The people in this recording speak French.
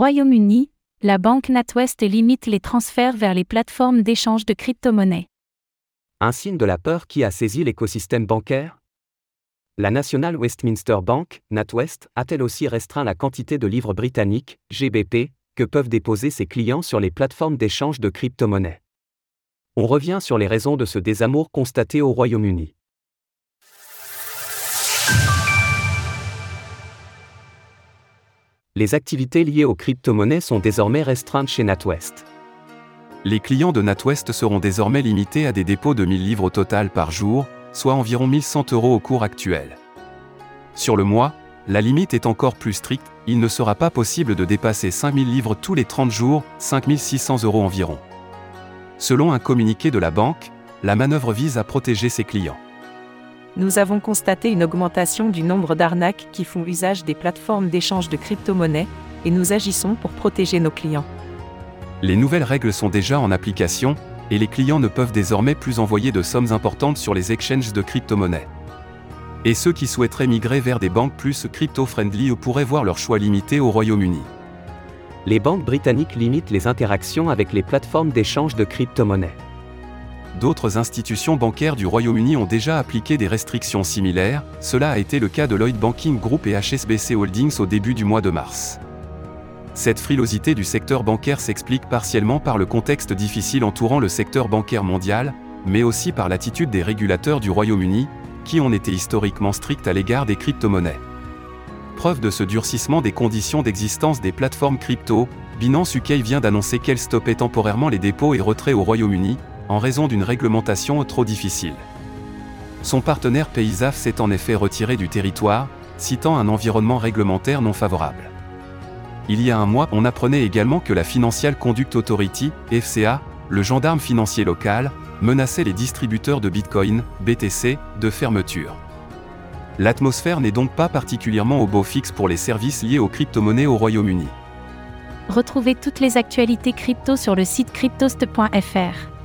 Royaume-Uni, la banque NatWest limite les transferts vers les plateformes d'échange de crypto-monnaies. Un signe de la peur qui a saisi l'écosystème bancaire? La National Westminster Bank, NatWest, a-t-elle aussi restreint la quantité de livres britanniques, GBP, que peuvent déposer ses clients sur les plateformes d'échange de crypto-monnaies? On revient sur les raisons de ce désamour constaté au Royaume-Uni. Les activités liées aux crypto-monnaies sont désormais restreintes chez NatWest. Les clients de NatWest seront désormais limités à des dépôts de 1000 livres au total par jour, soit environ 1100 euros au cours actuel. Sur le mois, la limite est encore plus stricte, il ne sera pas possible de dépasser 5000 livres tous les 30 jours, 5600 euros environ. Selon un communiqué de la banque, la manœuvre vise à protéger ses clients nous avons constaté une augmentation du nombre d'arnaques qui font usage des plateformes d'échange de crypto-monnaies, et nous agissons pour protéger nos clients. Les nouvelles règles sont déjà en application, et les clients ne peuvent désormais plus envoyer de sommes importantes sur les exchanges de crypto-monnaies. Et ceux qui souhaiteraient migrer vers des banques plus crypto-friendly pourraient voir leur choix limité au Royaume-Uni. Les banques britanniques limitent les interactions avec les plateformes d'échange de crypto-monnaies. D'autres institutions bancaires du Royaume-Uni ont déjà appliqué des restrictions similaires, cela a été le cas de Lloyd Banking Group et HSBC Holdings au début du mois de mars. Cette frilosité du secteur bancaire s'explique partiellement par le contexte difficile entourant le secteur bancaire mondial, mais aussi par l'attitude des régulateurs du Royaume-Uni, qui ont été historiquement stricts à l'égard des crypto-monnaies. Preuve de ce durcissement des conditions d'existence des plateformes crypto, Binance UK vient d'annoncer qu'elle stoppait temporairement les dépôts et retraits au Royaume-Uni, en raison d'une réglementation trop difficile. Son partenaire Paysaf s'est en effet retiré du territoire, citant un environnement réglementaire non favorable. Il y a un mois, on apprenait également que la Financial Conduct Authority, FCA, le gendarme financier local, menaçait les distributeurs de Bitcoin, BTC, de fermeture. L'atmosphère n'est donc pas particulièrement au beau fixe pour les services liés aux crypto-monnaies au Royaume-Uni. Retrouvez toutes les actualités crypto sur le site cryptost.fr.